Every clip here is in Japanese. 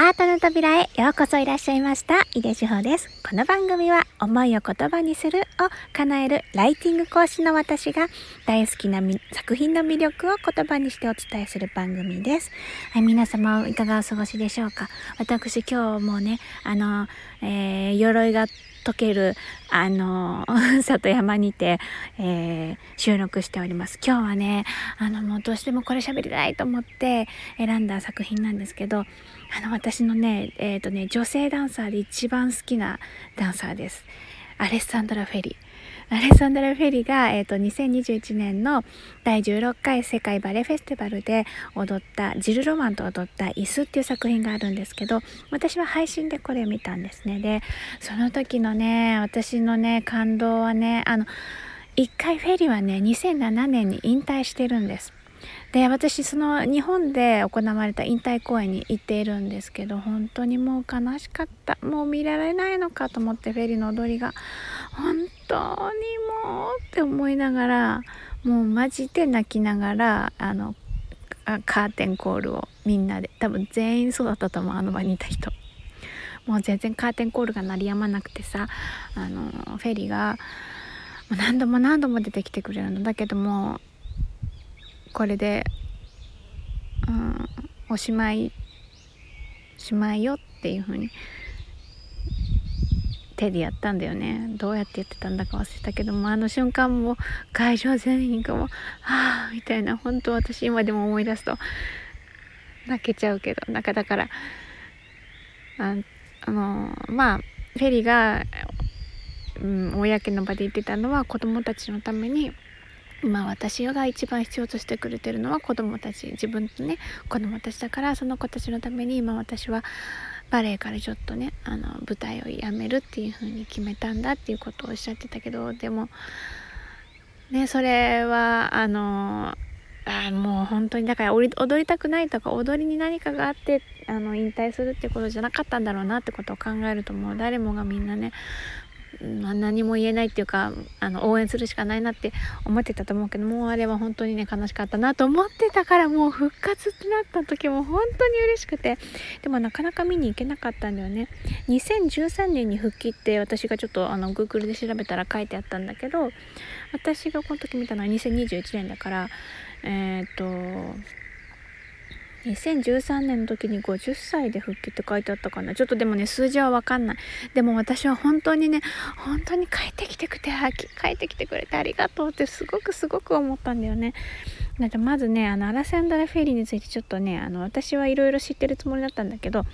アートの扉へようこそいらっしゃいました。井出志保です。この番組は思いを言葉にするを叶えるライティング講師の私が大好きな作品の魅力を言葉にしてお伝えする番組です。はい、皆様いかがお過ごしでしょうか？私今日もね、あの、えー、鎧が溶ける、あの、里山にて、えー、収録しております。今日はね、あの、もうどうしてもこれ喋りたいと思って選んだ作品なんですけど、あの、私のね、えっ、ー、とね、女性ダンサーで一番好きなダンサーです。アレッサンドラ・フェリー。アレッサンドラ・フェリーが、えーと、2021年の第16回世界バレエフェスティバルで踊ったジル・ロマンと踊った椅子っていう作品があるんですけど私は配信でこれを見たんですねでその時のね私のね感動はねあの一回フェリーはね2007年に引退してるんですで私その日本で行われた引退公演に行っているんですけど本当にもう悲しかった。もう見られないのかと思ってフェリーの踊りが本当にもうって思いながらもうマジで泣きながらあのカーテンコールをみんなで多分全員そうだったと思うあの場にいた人。もう全然カーテンコールが鳴りやまなくてさあのフェリーが何度も何度も出てきてくれるの。だけどもこれで、うん、おしまいしまいよっていう風に手でやったんだよね。どうやってやってたんだか忘れたけどもあの瞬間も会場全員がもはあみたいな本当私今でも思い出すと泣けちゃうけどなんかだからああのまあフェリーが、うん、公の場で言ってたのは子供たちのために今私が一番必要としてくれてるのは子供たち。自分とね子供たちだからその子たちのために今私はバレエからちょっとねあの舞台をやめるっていう風に決めたんだっていうことをおっしゃってたけどでもねそれはあのあもう本当にだから踊りたくないとか踊りに何かがあってあの引退するってことじゃなかったんだろうなってことを考えるともう誰もがみんなねまあ、何も言えないっていうかあの応援するしかないなって思ってたと思うけどもうあれは本当にね悲しかったなと思ってたからもう復活ってなった時も本当に嬉しくて。でもなかなか見に行けなかったんだよね。2013年に復帰って私がちょっとあの Google で調べたら書いてあったんだけど私がこの時見たのは2021年だからえっ、ー、と2013年の時に50歳で復帰って書いてあったかな。ちょっとでもね数字は分かんない。でも私は本当にね本当に帰ってきてくれて帰ってきてくれてありがとうってすごくすごく思ったんだよね。だってまずねあのアラセンドラ・フェリーについてちょっとねあの私はいろいろ知ってるつもりだったんだけど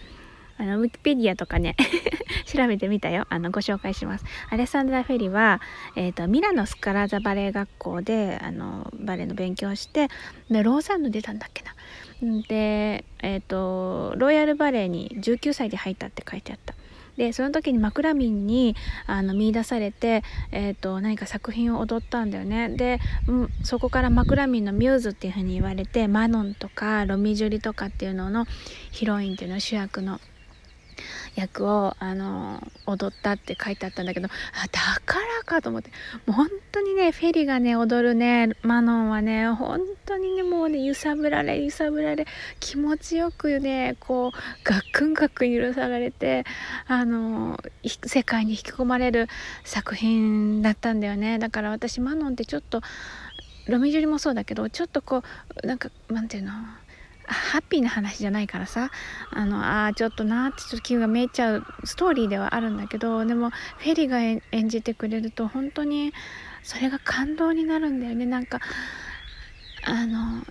あのウィキペディアとかね 調べてみたよ。あのご紹介します。アレサンドラ・フェリは、えーと、ミラノスカラザバレエ学校であのバレエの勉強をしてでローザンヌ出たんだっけな。で、えーと、ロイヤルバレエに19歳で入ったって書いてあった。でその時にマクラミンにあの見出されて、えーと、何か作品を踊ったんだよね。で、うん、そこからマクラミンのミューズっていう風に言われてマノンとかロミジュリとかっていうののヒロインっていうの主役の役をあの踊ったって書いてあったんだけどあだからかと思って。もう本当にねフェリーがね踊るねマノンはね本当にねもうね揺さぶられ揺さぶられ気持ちよくねこうガックンガックン揺さられてあの世界に引き込まれる作品だったんだよね。だから私マノンってちょっとロミジュリもそうだけどちょっとこうなんかなんていうの？ハッピーな話じゃないからさあのあちょっとなってちょっと気がめいちゃうストーリーではあるんだけどでもフェリーが演じてくれると本当にそれが感動になるんだよね。なんかあの、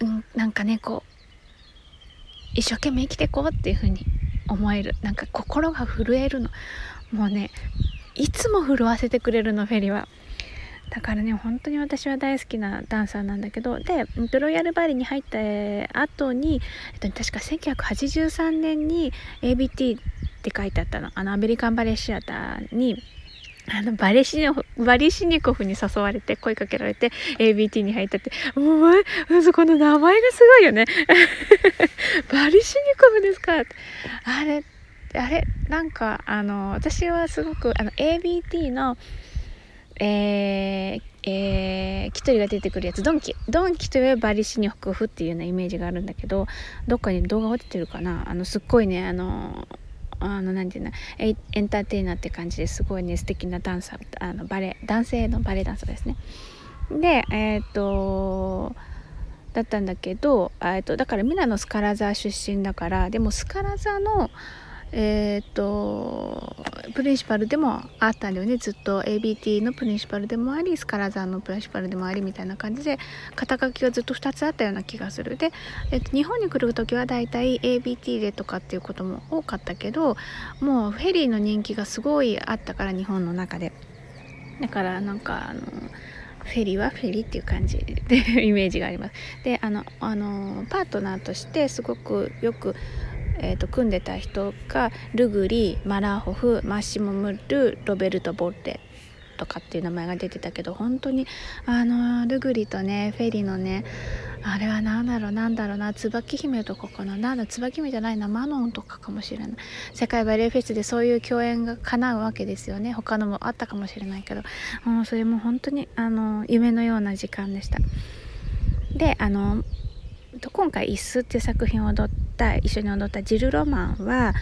うん、なんかねこう一生懸命生きていこうっていう風に思える。なんか心が震えるの。もうねいつも震わせてくれるのフェリーは。だからね本当に私は大好きなダンサーなんだけどでロイヤルバレーに入った後に、えっと、確か1983年に ABT って書いてあったの。あのアメリカンバレエシアターにあのバレシニバリシニコフに誘われて声かけられて ABT に入ったって。お前この名前がすごいよね。バリシニコフですかあれあれなんかあの私はすごくあの ABT のえー、えー、キトリが出てくるやつ。ドンキ。ドンキといえばバリシニホクフっていうようなイメージがあるんだけどどっかに動画が出てるかな。あのすっごいねあのあの何て言うのエエンターテイナーって感じですごいね素敵なダンサーあのバレ男性のバレエダンサーですね。でえっ、とだったんだけど、えー、とだからミラノスカラザ出身だからでもスカラザのえっ、とプリンシパルでもあったんだよね。ずっと ABT のプリンシパルでもありスカラザーのプリンシパルでもありみたいな感じで肩書きがずっと2つあったような気がする。で、えー、と日本に来る時はだいたい ABT でとかっていうことも多かったけどもうフェリーの人気がすごいあったから日本の中で。だからなんかあのフェリーはフェリーっていう感じでイメージがあります。であのあのパートナーとしてすごくよくえーと、組んでた人がルグリマラーホフマッシモ・ムルロベルト・ボッレとかっていう名前が出てたけど本当にあのルグリとねフェリーのねあれは何だろう何だろうな椿姫とかかな。なんだ椿姫じゃないなマノンとかかもしれない。世界バレエフェスでそういう共演が叶うわけですよね。他のもあったかもしれないけど。もうそれも本当にあの夢のような時間でした。であの今回「イス」っていう作品を踊った一緒に踊ったジル・ロマンは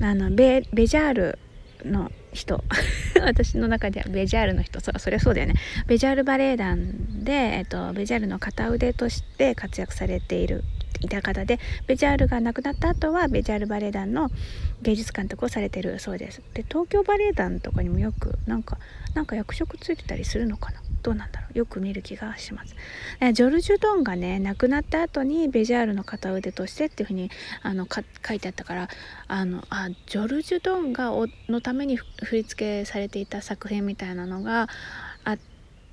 あのベベジャールの人。私の中ではベジャールの人。そそりゃそうだよね。ベジャールバレエ団で、えっと、ベジャールの片腕として活躍されているいた方でベジャールが亡くなった後はベジャールバレエ団の芸術監督をされてるそうです。で東京バレエ団とかにもよくなんかなんか役職ついてたりするのかな？どうなんだろうよく見る気がします。ジョルジュ・ドンがね亡くなった後にベジャールの片腕としてっていうふうにあの書いてあったからあのあジョルジュ・ドンがのために振り付けされていた作品みたいなのがあっ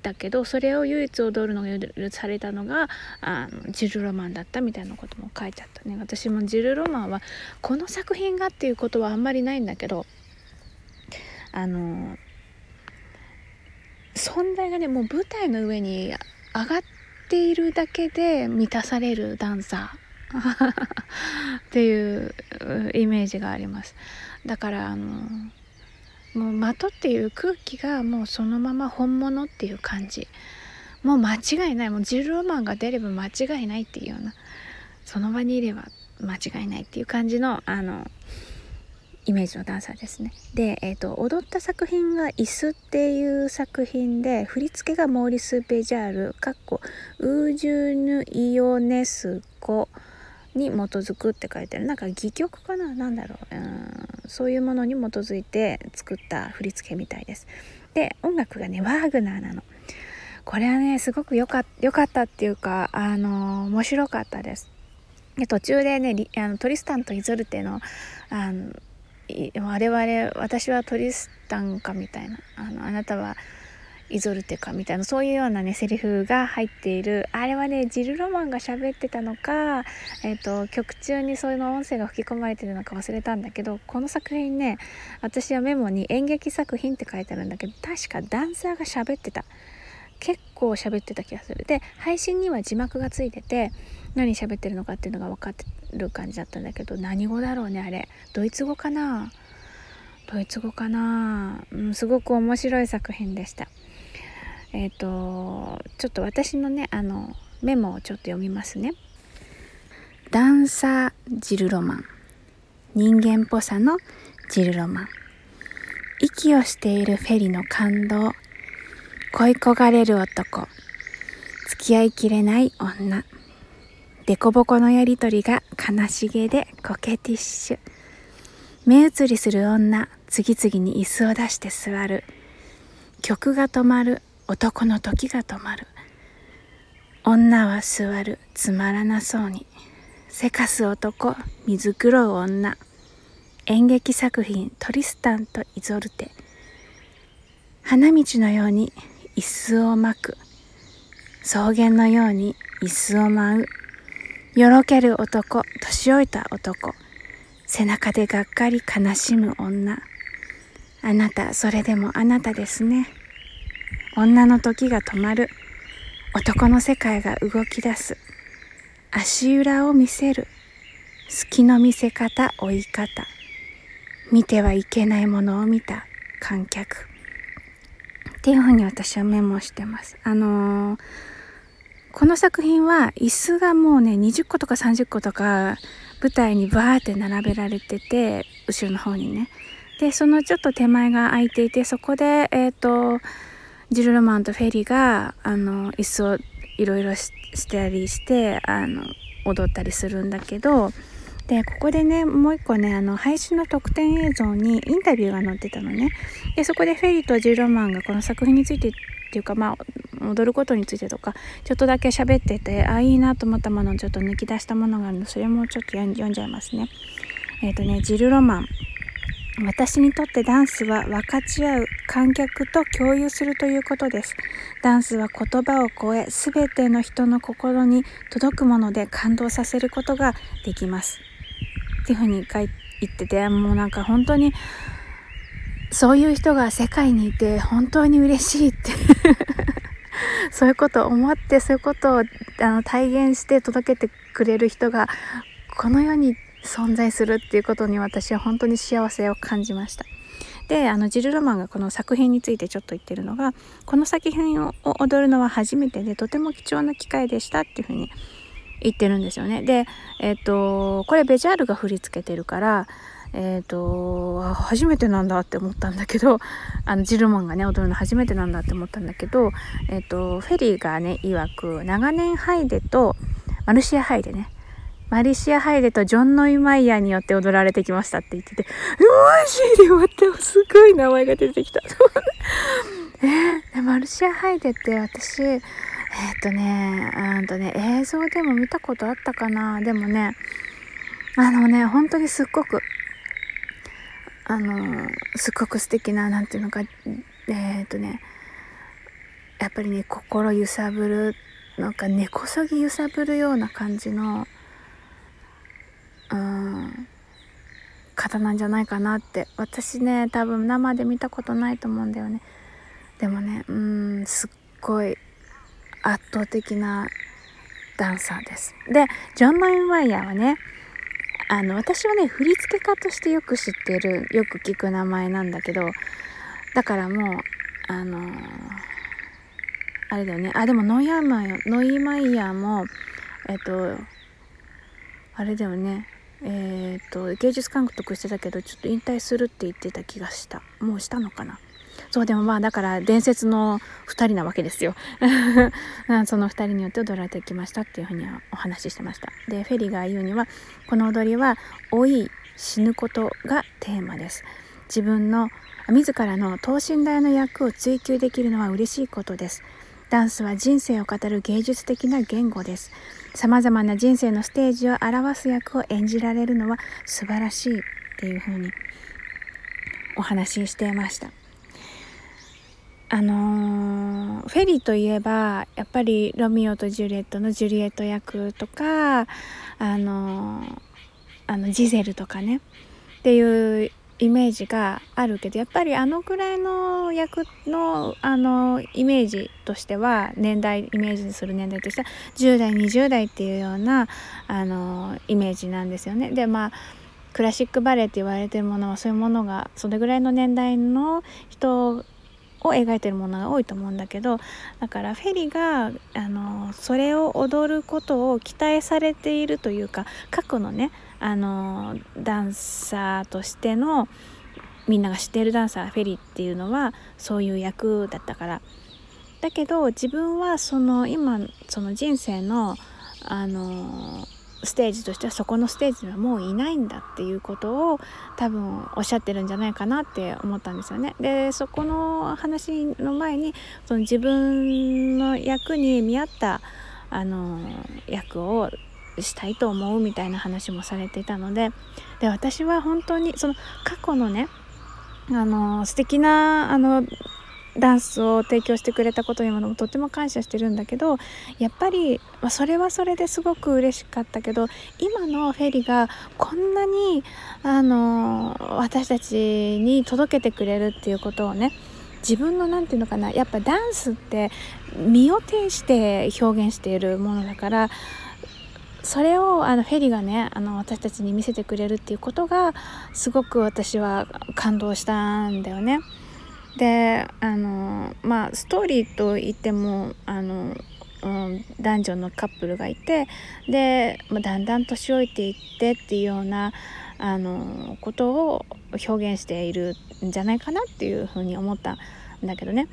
たけどそれを唯一踊るのが許されたのがあのジル・ロマンだったみたいなことも書いてあったね私もジル・ロマンはこの作品がっていうことはあんまりないんだけどあの存在がねもう舞台の上に上がっているだけで満たされるダンサー っていうイメージがあります。だからあのもうまとっている空気がもうそのまま本物っていう感じ。もう間違いない。もうジル・ロマンが出れば間違いないっていうような。その場にいれば間違いないっていう感じのあのイメージのダンサーですね。で、えーと、踊った作品が「椅子」っていう作品で振り付けがモーリス・ベジャールかっこウージュヌ・イオネスコに基づくって書いてあるなんか戯曲かな？何だろう？うんそういうものに基づいて作った振り付けみたいです。で音楽がねワーグナーなの。これはねすごく良かかったっていうかあの面白かったです。で途中でねあのトリスタンとイゾルテのあの我々私はトリスタンかみたいな。あのあなたはイゾルテかみたいなそういうようなねセリフが入っている。あれはねジル・ロマンが喋ってたのか、えーと、曲中にそういうの音声が吹き込まれてるのか忘れたんだけどこの作品ね私はメモに演劇作品って書いてあるんだけど確かダンサーが喋ってた。結構喋ってた気がする。で配信には字幕がついてて何喋ってるのかっていうのが分かってる感じだったんだけど何語だろうねあれ。ドイツ語かな？ドイツ語かな、うん、すごく面白い作品でした。えっ、ー、とちょっと私のねあのメモをちょっと読みますね。ダンサージルロマン。人間っぽさのジルロマン。息をしているフェリの感動。恋焦がれる男。付き合いきれない女。デコボコのやりとりが悲しげでコケティッシュ。目移りする女。次々に椅子を出して座る。曲が止まる。男の時が止まる。女は座る。つまらなそうに。せかす男水黒う女。演劇作品「トリスタンとイゾルテ」花道のように椅子を巻く。草原のように椅子を舞う。よろける男。年老いた男。背中でがっかり悲しむ女。あなたそれでもあなたですね。女の時が止まる。男の世界が動き出す。足裏を見せる。好きの見せ方追い方。見てはいけないものを見た。観客。っていうふうに私はメモしてます。あのー、この作品は椅子がもうね20個とか30個とか舞台にバーって並べられてて後ろの方にねでそのちょっと手前が空いていてそこでえっ、ー、とジル・ロマンとフェリーがあの椅子をいろいろしたりしてあの踊ったりするんだけどでここでねもう一個ねあの配信の特典映像にインタビューが載ってたのねでそこでフェリーとジル・ロマンがこの作品についてっていうかまあ踊ることについてとかちょっとだけ喋っててあいいなと思ったものをちょっと抜き出したものがあるのそれもちょっと読んじゃいますねえっ、ー、とねジル・ロマン私にとってダンスは分かち合う観客と共有するということです。ダンスは言葉を超え全ての人の心に届くもので感動させることができます。っていうふうに書いててもうなんか本当にそういう人が世界にいて本当に嬉しいって そういうことを思ってそういうことをあの体現して届けてくれる人がこの世に存在するっていうことに私は本当に幸せを感じました。であのジル・ロマンがこの作品についてちょっと言ってるのがこの作品を踊るのは初めてでとても貴重な機会でしたっていうふうに言ってるんですよね。でえっ、ー、とこれベジャールが振り付けてるからえっ、ー、と初めてなんだって思ったんだけど あのジルマンがね踊るの初めてなんだって思ったんだけど、えっ、ー、とフェリーがね曰く長年ハイデとマルシアハイデねマリシア・ハイデとジョン・ノイマイヤーによって踊られてきましたって言ってて、マジで終わったすごい名前が出てきた。えー、マルシア・ハイデって私、え、っとね、うんとね、映像でも見たことあったかな。でもね、あのね、本当にすっごく、あの、すっごく素敵な、なんていうのか、えー、っとね、やっぱりね、心揺さぶる、なんか根こそぎ揺さぶるような感じの、うん方なんじゃないかなって私ね多分生で見たことないと思うんだよねでもねうんすっごい圧倒的なダンサーです。でジョン・マインワイヤーはねあの私はね振付家としてよく知ってるよく聞く名前なんだけどだからもうあのー、あれだよね。あでもノイヤーマイノイマイヤーもえっとあれだよね。えーと、芸術監督してたけどちょっと引退するって言ってた気がした。もうしたのかな。そうでもまあだから伝説の2人なわけですよ。その2人によって踊られてきましたっていうふうにはお話ししてました。でフェリーが言うにはこの踊りは老い死ぬことがテーマです。自分の自らの等身大の役を追求できるのは嬉しいことです。ダンスは人生を語る芸術的な言語です。さまざまな人生のステージを表す役を演じられるのは素晴らしいっていうふうにお話ししていました。あのー、フェリーといえばやっぱりロミオとジュリエットのジュリエット役とかあのー、あのジゼルとかねっていうイメージがあるけどやっぱりあのくらいの役のあのイメージとしては年代イメージする年代としては10代20代っていうようなあのイメージなんですよね。でまあクラシックバレエって言われてるものはそういうものがそれぐらいの年代の人を描いてるものが多いと思うんだけどだからフェリがあのそれを踊ることを期待されているというか過去のねあのダンサーとしてのみんなが知っているダンサーフェリっていうのはそういう役だったから。だけど自分はその今その人生のあのステージとしてはそこのステージにはもういないんだっていうことを多分おっしゃってるんじゃないかなって思ったんですよね。でそこの話の前にその自分の役に見合ったあの役をしたいと思うみたいな話もされていたのでで私は本当にその過去のねあの素敵なあのダンスを提供してくれたことにもとっても感謝してるんだけどやっぱり、まそれはそれですごく嬉しかったけど今のフェリーがこんなにあの私たちに届けてくれるっていうことをね自分の何て言うのかなやっぱダンスって身を挺して表現しているものだからそれをあのフェリーがねあの私たちに見せてくれるっていうことがすごく私は感動したんだよね。であのまあストーリーといってもあの、うん、男女のカップルがいてで、まあ、だんだん年老いていってっていうようなあのことを表現しているんじゃないかなっていうふうに思ったんだけどね。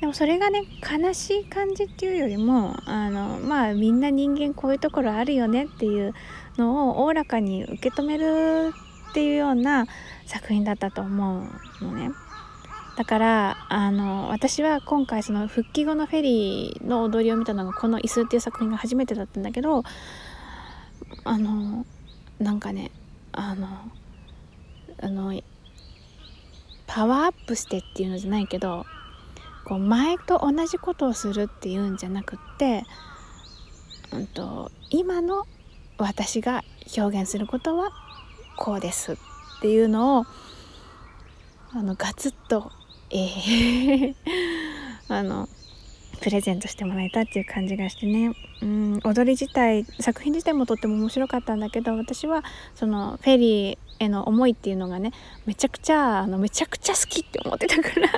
でもそれがね悲しい感じっていうよりもあのまあみんな人間こういうところあるよねっていうのをおおらかに受け止めるっていうような作品だったと思うのね。だからあの私は今回その復帰後のフェリーの踊りを見たのがこの「椅子」っていう作品が初めてだったんだけどあのなんかねあのあのパワーアップしてっていうのじゃないけどこう前と同じことをするっていうんじゃなくって、うんと、今の私が表現することはこうですっていうのをあのガツッと、えー。あのプレゼントしてもらえたっていう感じがしてね。うん踊り自体作品自体もとっても面白かったんだけど私はそのフェリーへの思いっていうのがねめちゃくちゃあのめちゃくちゃ好きって思ってたから。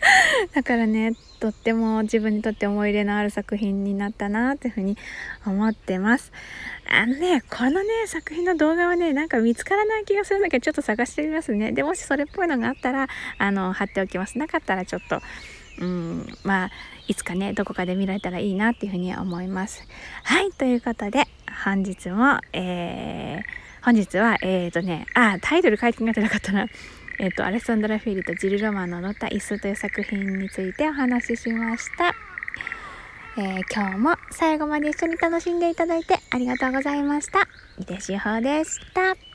だからねとっても自分にとって思い入れのある作品になったなっていうふうに思ってます。あのねこのね作品の動画はねなんか見つからない気がするんだけどちょっと探してみますね。でもしそれっぽいのがあったらあの貼っておきます。なかったらちょっとうんまあいつかねどこかで見られたらいいなっていうふうに思います。はいということで本日もえー、本日はえ、ー、とねあタイトル書いてなかったな。えっ、ー、と、アレッサンドラ・フィーリとジル・ロマンの乗った椅子という作品についてお話ししました。えー、今日も最後まで一緒に楽しんでいただいてありがとうございました。井出志保でした。